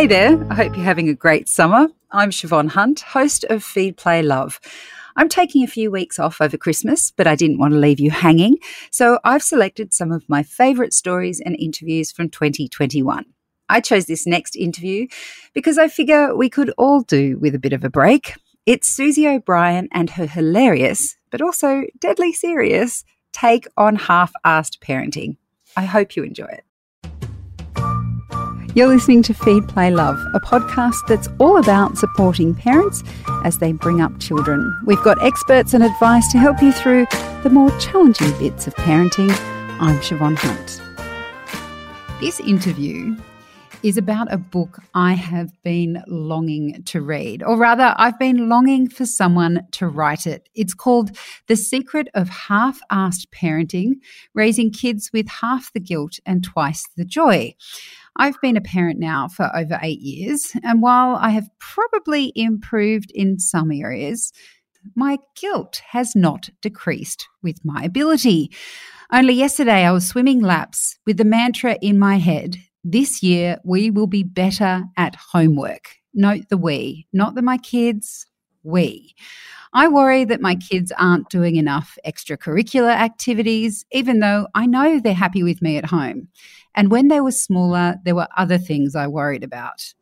Hey there, I hope you're having a great summer. I'm Siobhan Hunt, host of Feed Play Love. I'm taking a few weeks off over Christmas, but I didn't want to leave you hanging, so I've selected some of my favourite stories and interviews from 2021. I chose this next interview because I figure we could all do with a bit of a break. It's Susie O'Brien and her hilarious, but also deadly serious, take on half assed parenting. I hope you enjoy it. You're listening to Feed Play Love, a podcast that's all about supporting parents as they bring up children. We've got experts and advice to help you through the more challenging bits of parenting. I'm Siobhan Hunt. This interview is about a book I have been longing to read, or rather, I've been longing for someone to write it. It's called The Secret of Half Assed Parenting Raising Kids with Half the Guilt and Twice the Joy. I've been a parent now for over eight years, and while I have probably improved in some areas, my guilt has not decreased with my ability. Only yesterday, I was swimming laps with the mantra in my head this year, we will be better at homework. Note the we, not the my kids, we. I worry that my kids aren't doing enough extracurricular activities, even though I know they're happy with me at home. And when they were smaller, there were other things I worried about.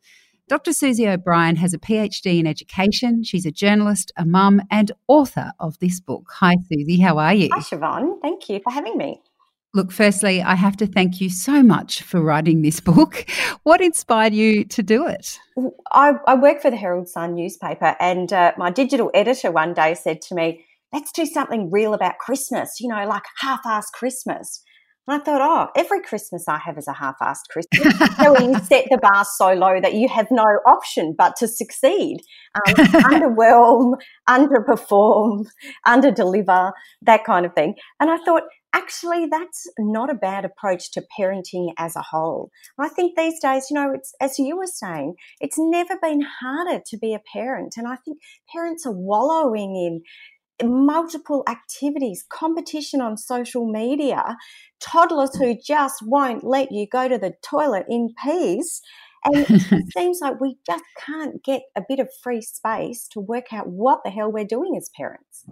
Dr. Susie O'Brien has a PhD in education. She's a journalist, a mum, and author of this book. Hi, Susie. How are you? Hi, Siobhan. Thank you for having me. Look, firstly, I have to thank you so much for writing this book. What inspired you to do it? I, I work for the Herald Sun newspaper, and uh, my digital editor one day said to me, Let's do something real about Christmas, you know, like half assed Christmas. And I thought, oh, every Christmas I have is a half assed Christmas. so you set the bar so low that you have no option but to succeed, um, underwhelm, underperform, underdeliver, that kind of thing. And I thought, actually that's not a bad approach to parenting as a whole. I think these days, you know, it's as you were saying, it's never been harder to be a parent. And I think parents are wallowing in multiple activities, competition on social media, toddlers who just won't let you go to the toilet in peace. And it seems like we just can't get a bit of free space to work out what the hell we're doing as parents.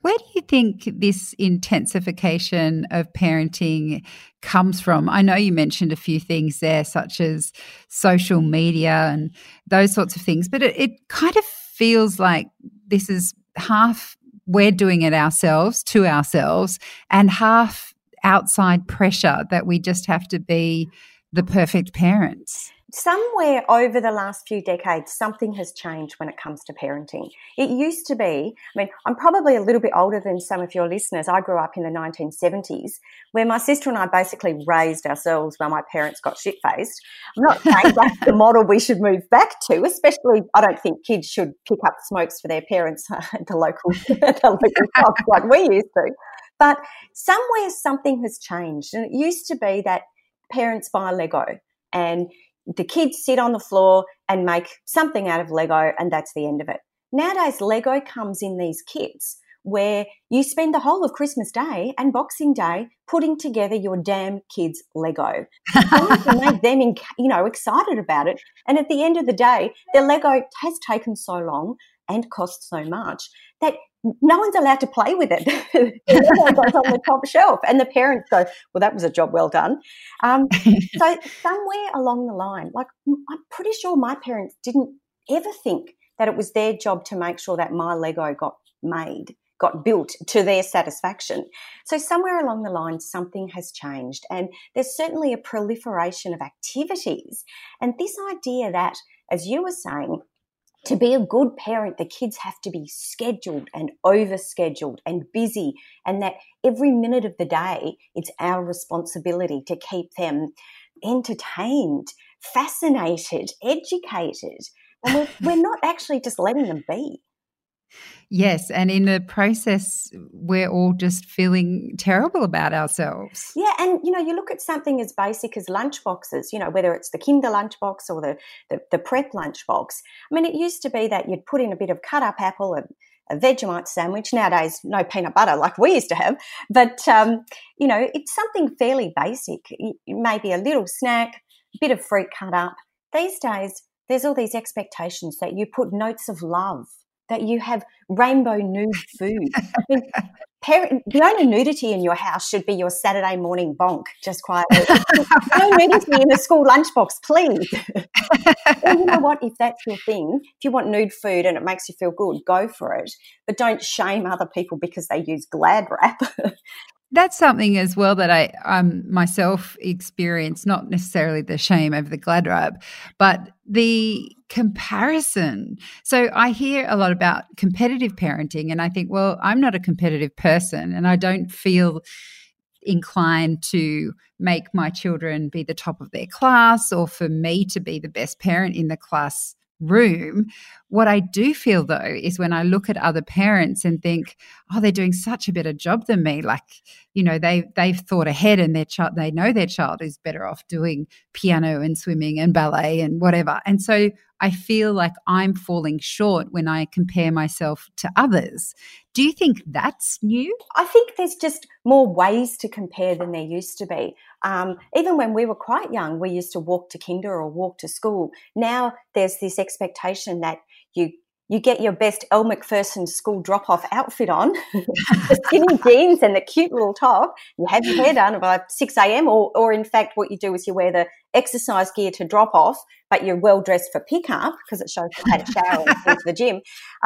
Where do you think this intensification of parenting comes from? I know you mentioned a few things there, such as social media and those sorts of things, but it, it kind of feels like this is half we're doing it ourselves to ourselves and half outside pressure that we just have to be the perfect parents somewhere over the last few decades, something has changed when it comes to parenting. It used to be, I mean, I'm probably a little bit older than some of your listeners. I grew up in the 1970s, where my sister and I basically raised ourselves while my parents got shit faced. I'm not saying that's the model we should move back to, especially, I don't think kids should pick up smokes for their parents at the local, the local like we used to. But somewhere something has changed. And it used to be that parents buy Lego and the kids sit on the floor and make something out of Lego, and that's the end of it. Nowadays, Lego comes in these kits where you spend the whole of Christmas Day and Boxing Day putting together your damn kids' Lego. to make them, you know, excited about it. And at the end of the day, their Lego has taken so long and cost so much that no one's allowed to play with it. it goes on the top shelf, and the parents go, "Well, that was a job well done." Um, so somewhere along the line, like I'm pretty sure my parents didn't ever think that it was their job to make sure that my Lego got made, got built to their satisfaction. So somewhere along the line, something has changed, and there's certainly a proliferation of activities, and this idea that, as you were saying, to be a good parent, the kids have to be scheduled and overscheduled and busy, and that every minute of the day, it's our responsibility to keep them entertained, fascinated, educated. And we're, we're not actually just letting them be. Yes, and in the process, we're all just feeling terrible about ourselves. Yeah, and you know, you look at something as basic as lunchboxes. You know, whether it's the Kinder lunchbox or the, the the prep lunchbox. I mean, it used to be that you'd put in a bit of cut up apple and a Vegemite sandwich. Nowadays, no peanut butter like we used to have, but um, you know, it's something fairly basic. Maybe a little snack, a bit of fruit cut up, these days, there's all these expectations that you put notes of love, that you have rainbow nude food. I mean, parent, the only nudity in your house should be your Saturday morning bonk, just quietly. no nudity in the school lunchbox, please. well, you know what? If that's your thing, if you want nude food and it makes you feel good, go for it. But don't shame other people because they use Glad wrap. that's something as well that I um, myself experience, not necessarily the shame over the glad wrap, but the comparison. So I hear a lot about competitive parenting, and I think, well, I'm not a competitive person, and I don't feel inclined to make my children be the top of their class or for me to be the best parent in the class room. What I do feel though is when I look at other parents and think, oh, they're doing such a better job than me. Like, you know, they they've thought ahead and their child they know their child is better off doing piano and swimming and ballet and whatever. And so I feel like I'm falling short when I compare myself to others. Do you think that's new? I think there's just more ways to compare than there used to be. Um, even when we were quite young, we used to walk to kinder or walk to school. Now there's this expectation that you you get your best Elle Macpherson school drop off outfit on, the skinny jeans and the cute little top. You have your hair done by 6 a.m. Or, or in fact, what you do is you wear the exercise gear to drop off, but you're well dressed for pickup because it shows you had a shower and went to the gym.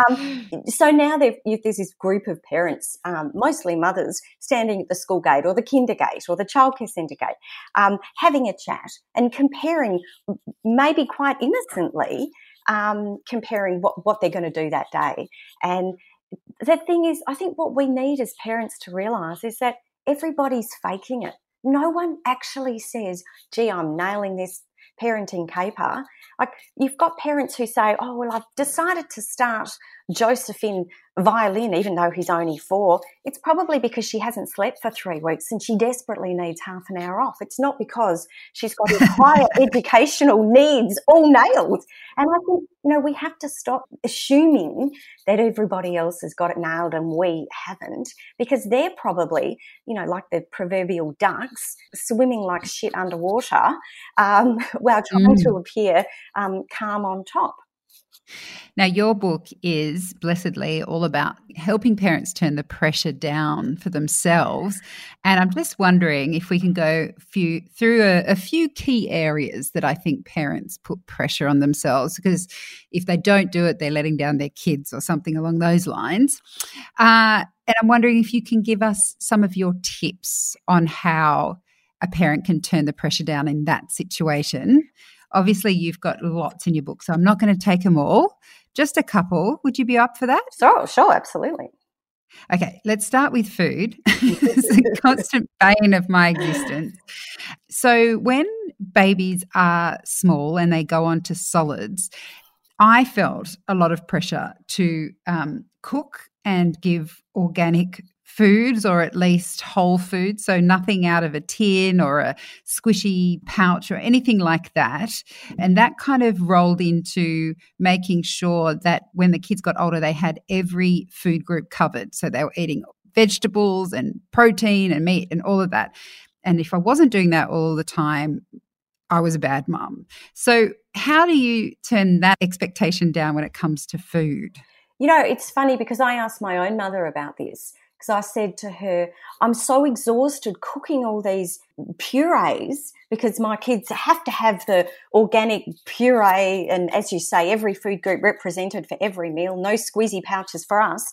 Um, so now there's this group of parents, um, mostly mothers, standing at the school gate or the kinder gate or the childcare centre gate, um, having a chat and comparing, maybe quite innocently, um, comparing what, what they're going to do that day. And the thing is, I think what we need as parents to realize is that everybody's faking it. No one actually says, gee, I'm nailing this parenting caper. Like you've got parents who say, "Oh well, I've decided to start Joseph in violin, even though he's only four. It's probably because she hasn't slept for three weeks and she desperately needs half an hour off. It's not because she's got his higher educational needs all nailed. And I think, you know, we have to stop assuming that everybody else has got it nailed and we haven't, because they're probably, you know, like the proverbial ducks swimming like shit underwater um, while trying mm. to appear um, calm on top. Now, your book is blessedly all about helping parents turn the pressure down for themselves. And I'm just wondering if we can go few, through a, a few key areas that I think parents put pressure on themselves because if they don't do it, they're letting down their kids or something along those lines. Uh, and I'm wondering if you can give us some of your tips on how a parent can turn the pressure down in that situation. Obviously, you've got lots in your book, so I'm not going to take them all. Just a couple. Would you be up for that? Sure, sure, absolutely. Okay, let's start with food. it's a constant bane of my existence. So, when babies are small and they go on to solids, I felt a lot of pressure to um, cook and give organic foods or at least whole foods. So nothing out of a tin or a squishy pouch or anything like that. And that kind of rolled into making sure that when the kids got older, they had every food group covered. So they were eating vegetables and protein and meat and all of that. And if I wasn't doing that all the time, I was a bad mum. So, how do you turn that expectation down when it comes to food? You know, it's funny because I asked my own mother about this because I said to her, I'm so exhausted cooking all these purees because my kids have to have the organic puree and, as you say, every food group represented for every meal, no squeezy pouches for us.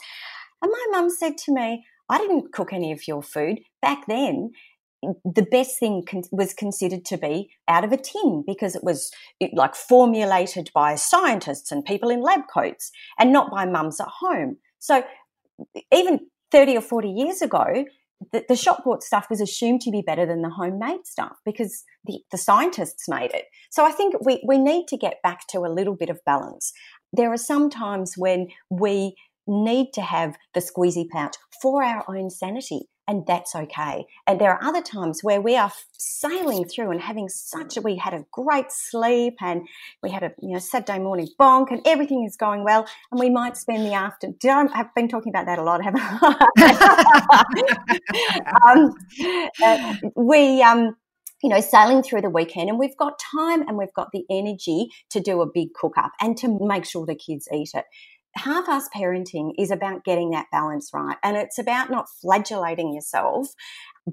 And my mum said to me, I didn't cook any of your food. Back then, the best thing con- was considered to be out of a tin because it was like formulated by scientists and people in lab coats and not by mums at home. So even 30 or 40 years ago, the, the shop bought stuff was assumed to be better than the homemade stuff because the, the scientists made it. So I think we, we need to get back to a little bit of balance. There are some times when we need to have the squeezy pouch for our own sanity and that's okay. And there are other times where we are sailing through and having such a, we had a great sleep and we had a, you know, Saturday morning bonk and everything is going well. And we might spend the afternoon, I've been talking about that a lot, haven't I? um, uh, we, um, you know, sailing through the weekend and we've got time and we've got the energy to do a big cook up and to make sure the kids eat it half ass parenting is about getting that balance right. And it's about not flagellating yourself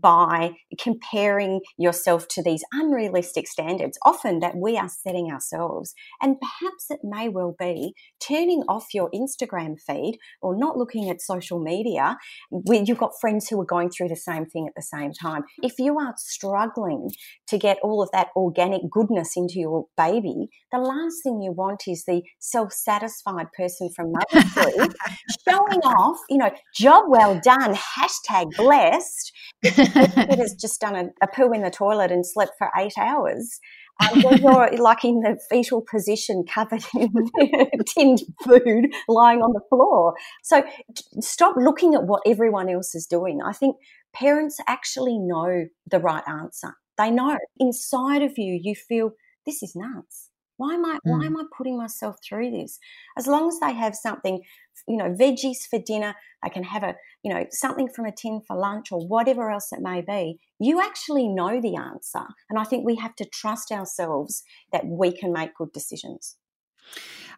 by comparing yourself to these unrealistic standards, often that we are setting ourselves. And perhaps it may well be turning off your Instagram feed or not looking at social media when you've got friends who are going through the same thing at the same time. If you are struggling to get all of that organic goodness into your baby, the last thing you want is the self satisfied person from motherhood showing off, you know, job well done, hashtag blessed kid has just done a, a, poo in the toilet and slept for eight hours, um, you're like in the fetal position, covered in tinned food, lying on the floor. So stop looking at what everyone else is doing. I think parents actually know the right answer. They know inside of you. You feel this is nuts. Why am I mm. why am I putting myself through this? As long as they have something, you know, veggies for dinner, they can have a, you know, something from a tin for lunch or whatever else it may be. You actually know the answer. And I think we have to trust ourselves that we can make good decisions.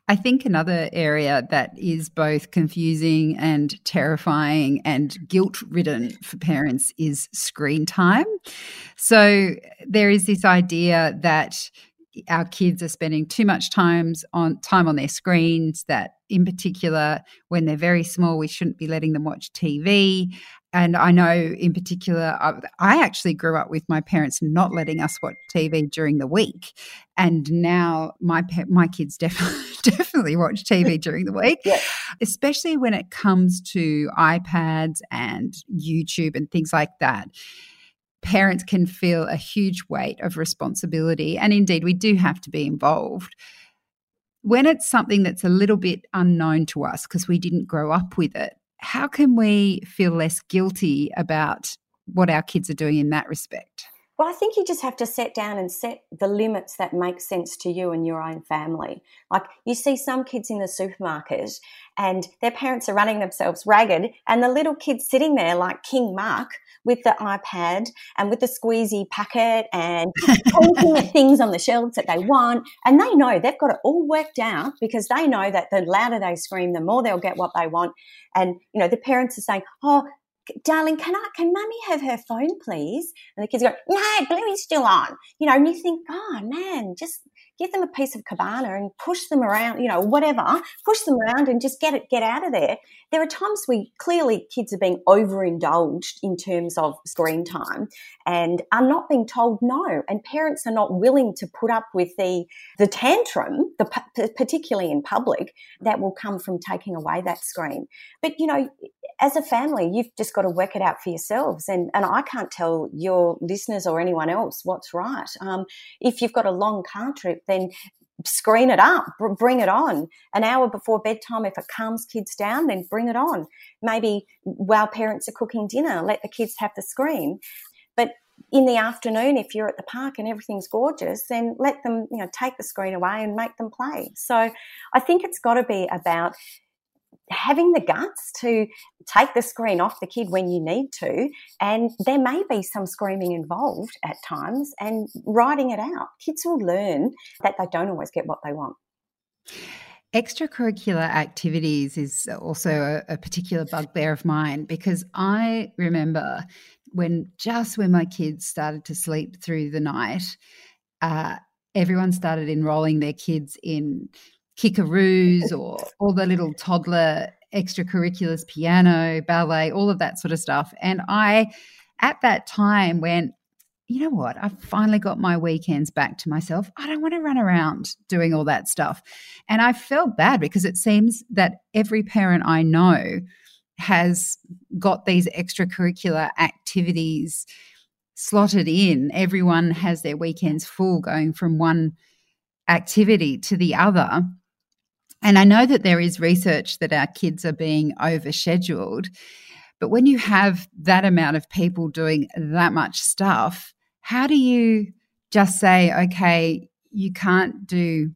I think another area that is both confusing and terrifying and guilt ridden for parents is screen time. So there is this idea that our kids are spending too much times on time on their screens that in particular when they're very small we shouldn't be letting them watch tv and i know in particular I, I actually grew up with my parents not letting us watch tv during the week. And now my my kids definitely definitely watch tv during the week yeah. especially when it comes to ipads and youtube and things like that parents can feel a huge weight of responsibility. And indeed, we do have to be involved. When it's something that's a little bit unknown to us because we didn't grow up with it, how can we feel less guilty about what our kids are doing in that respect? Well, I think you just have to set down and set the limits that make sense to you and your own family. Like you see some kids in the supermarket and their parents are running themselves ragged, and the little kid's sitting there like King Mark with the iPad and with the squeezy packet and pointing at things on the shelves that they want. And they know they've got it all worked out because they know that the louder they scream, the more they'll get what they want. And, you know, the parents are saying, oh, darling, can I, can mummy have her phone, please? And the kids go, no, Bluey's still on. You know, and you think, oh man, just give them a piece of cabana and push them around, you know, whatever, push them around and just get it, get out of there. There are times we clearly kids are being overindulged in terms of screen time and are not being told no. And parents are not willing to put up with the, the tantrum, the, particularly in public, that will come from taking away that screen. But, you know, as a family, you've just got to work it out for yourselves. And, and I can't tell your listeners or anyone else what's right. Um, if you've got a long car trip, then screen it up, bring it on. An hour before bedtime, if it calms kids down, then bring it on. Maybe while parents are cooking dinner, let the kids have the screen. But in the afternoon, if you're at the park and everything's gorgeous, then let them, you know, take the screen away and make them play. So I think it's got to be about having the guts to take the screen off the kid when you need to. And there may be some screaming involved at times and writing it out. Kids will learn that they don't always get what they want. Extracurricular activities is also a, a particular bugbear of mine because I remember when just when my kids started to sleep through the night, uh, everyone started enrolling their kids in kickaroos or all the little toddler extracurriculars, piano, ballet, all of that sort of stuff. And I, at that time, went, you know what? I've finally got my weekends back to myself. I don't want to run around doing all that stuff. And I felt bad because it seems that every parent I know has got these extracurricular activities slotted in. Everyone has their weekends full going from one activity to the other. And I know that there is research that our kids are being overscheduled. But when you have that amount of people doing that much stuff, how do you just say, okay, you can't do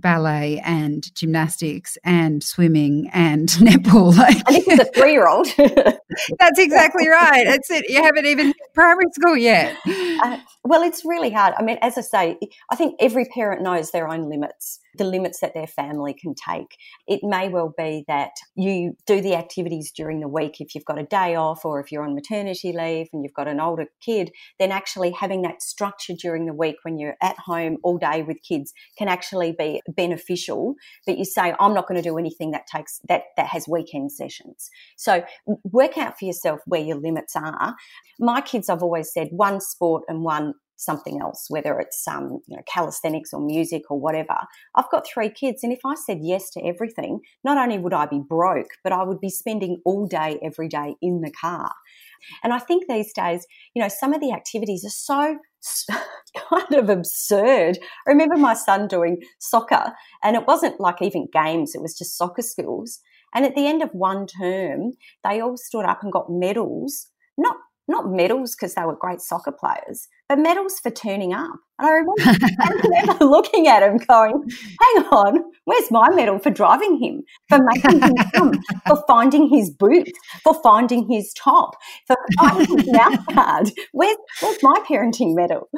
ballet and gymnastics and swimming and netball. Like, and this is a three year old. that's exactly right. That's it. You haven't even primary school yet. Uh, well, it's really hard. I mean, as I say, I think every parent knows their own limits the limits that their family can take. It may well be that you do the activities during the week if you've got a day off or if you're on maternity leave and you've got an older kid, then actually having that structure during the week when you're at home all day with kids can actually be beneficial. But you say, I'm not going to do anything that takes that that has weekend sessions. So work out for yourself where your limits are. My kids, I've always said, one sport and one something else, whether it's um, you know, calisthenics or music or whatever. I've got three kids, and if I said yes to everything, not only would I be broke, but I would be spending all day, every day in the car. And I think these days, you know, some of the activities are so kind of absurd. I remember my son doing soccer, and it wasn't like even games, it was just soccer skills. And at the end of one term, they all stood up and got medals, not not medals because they were great soccer players, but medals for turning up. And I remember, I remember looking at him going, hang on, where's my medal for driving him, for making him come, for finding his boot, for finding his top, for finding his mouth guard? Where's, where's my parenting medal?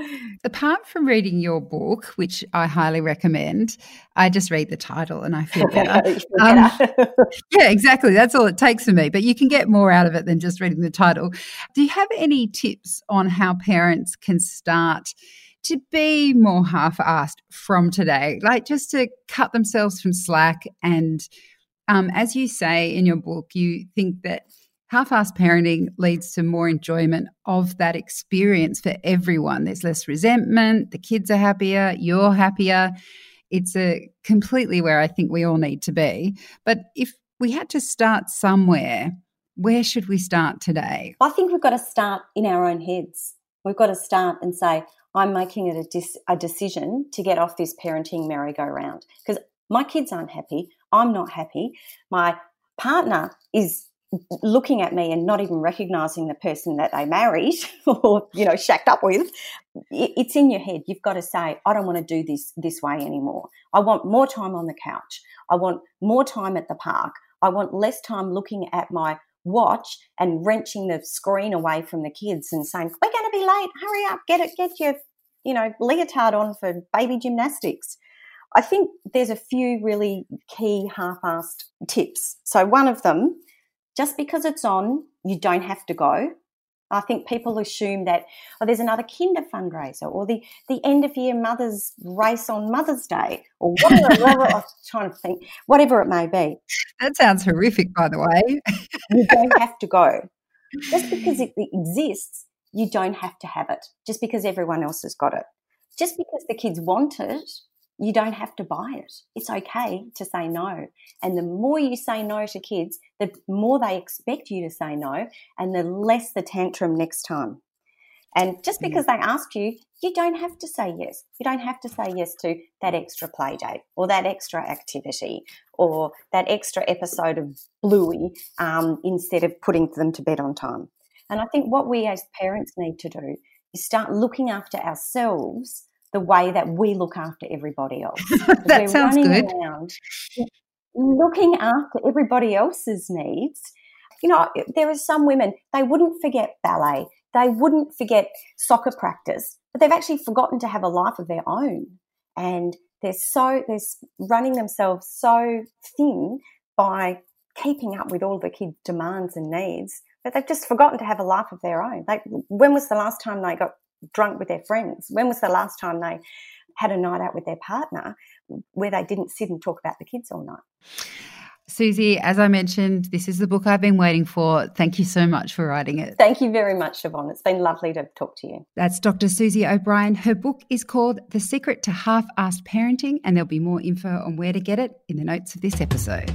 Apart from reading your book, which I highly recommend, I just read the title and I feel better. um, yeah, exactly. That's all it takes for me. But you can get more out of it than just reading the title. Do you have any tips on how parents can start? to be more half assed from today, like just to cut themselves from slack. And um, as you say in your book, you think that half assed parenting leads to more enjoyment of that experience for everyone. There's less resentment, the kids are happier, you're happier. It's a completely where I think we all need to be. But if we had to start somewhere, where should we start today? I think we've got to start in our own heads. We've got to start and say, I'm making it a, dis- a decision to get off this parenting merry-go-round because my kids aren't happy. I'm not happy. My partner is looking at me and not even recognizing the person that they married or you know shacked up with it's in your head you've got to say i don't want to do this this way anymore i want more time on the couch i want more time at the park i want less time looking at my watch and wrenching the screen away from the kids and saying, We're going to be late, hurry up, get it, get your, you know, leotard on for baby gymnastics. I think there's a few really key half assed tips. So, one of them, just because it's on, you don't have to go. I think people assume that oh, there's another kinder fundraiser or the, the end of year mother's race on Mother's Day or whatever, whatever I was trying to think, whatever it may be. That sounds horrific, by the way. you don't have to go. Just because it exists, you don't have to have it. Just because everyone else has got it. Just because the kids want it you don't have to buy it. It's okay to say no. And the more you say no to kids, the more they expect you to say no and the less the tantrum next time. And just because they ask you, you don't have to say yes. You don't have to say yes to that extra play date or that extra activity or that extra episode of Bluey um, instead of putting them to bed on time. And I think what we as parents need to do is start looking after ourselves the way that we look after everybody else. that sounds good. looking after everybody else's needs. You know, there are some women, they wouldn't forget ballet, they wouldn't forget soccer practice, but they've actually forgotten to have a life of their own. And they're so, they're running themselves so thin by keeping up with all the kids' demands and needs that they've just forgotten to have a life of their own. Like, when was the last time they got drunk with their friends? When was the last time they had a night out with their partner where they didn't sit and talk about the kids all night? Susie, as I mentioned, this is the book I've been waiting for. Thank you so much for writing it. Thank you very much, Siobhan. It's been lovely to talk to you. That's Dr. Susie O'Brien. Her book is called The Secret to Half Assed Parenting, and there'll be more info on where to get it in the notes of this episode.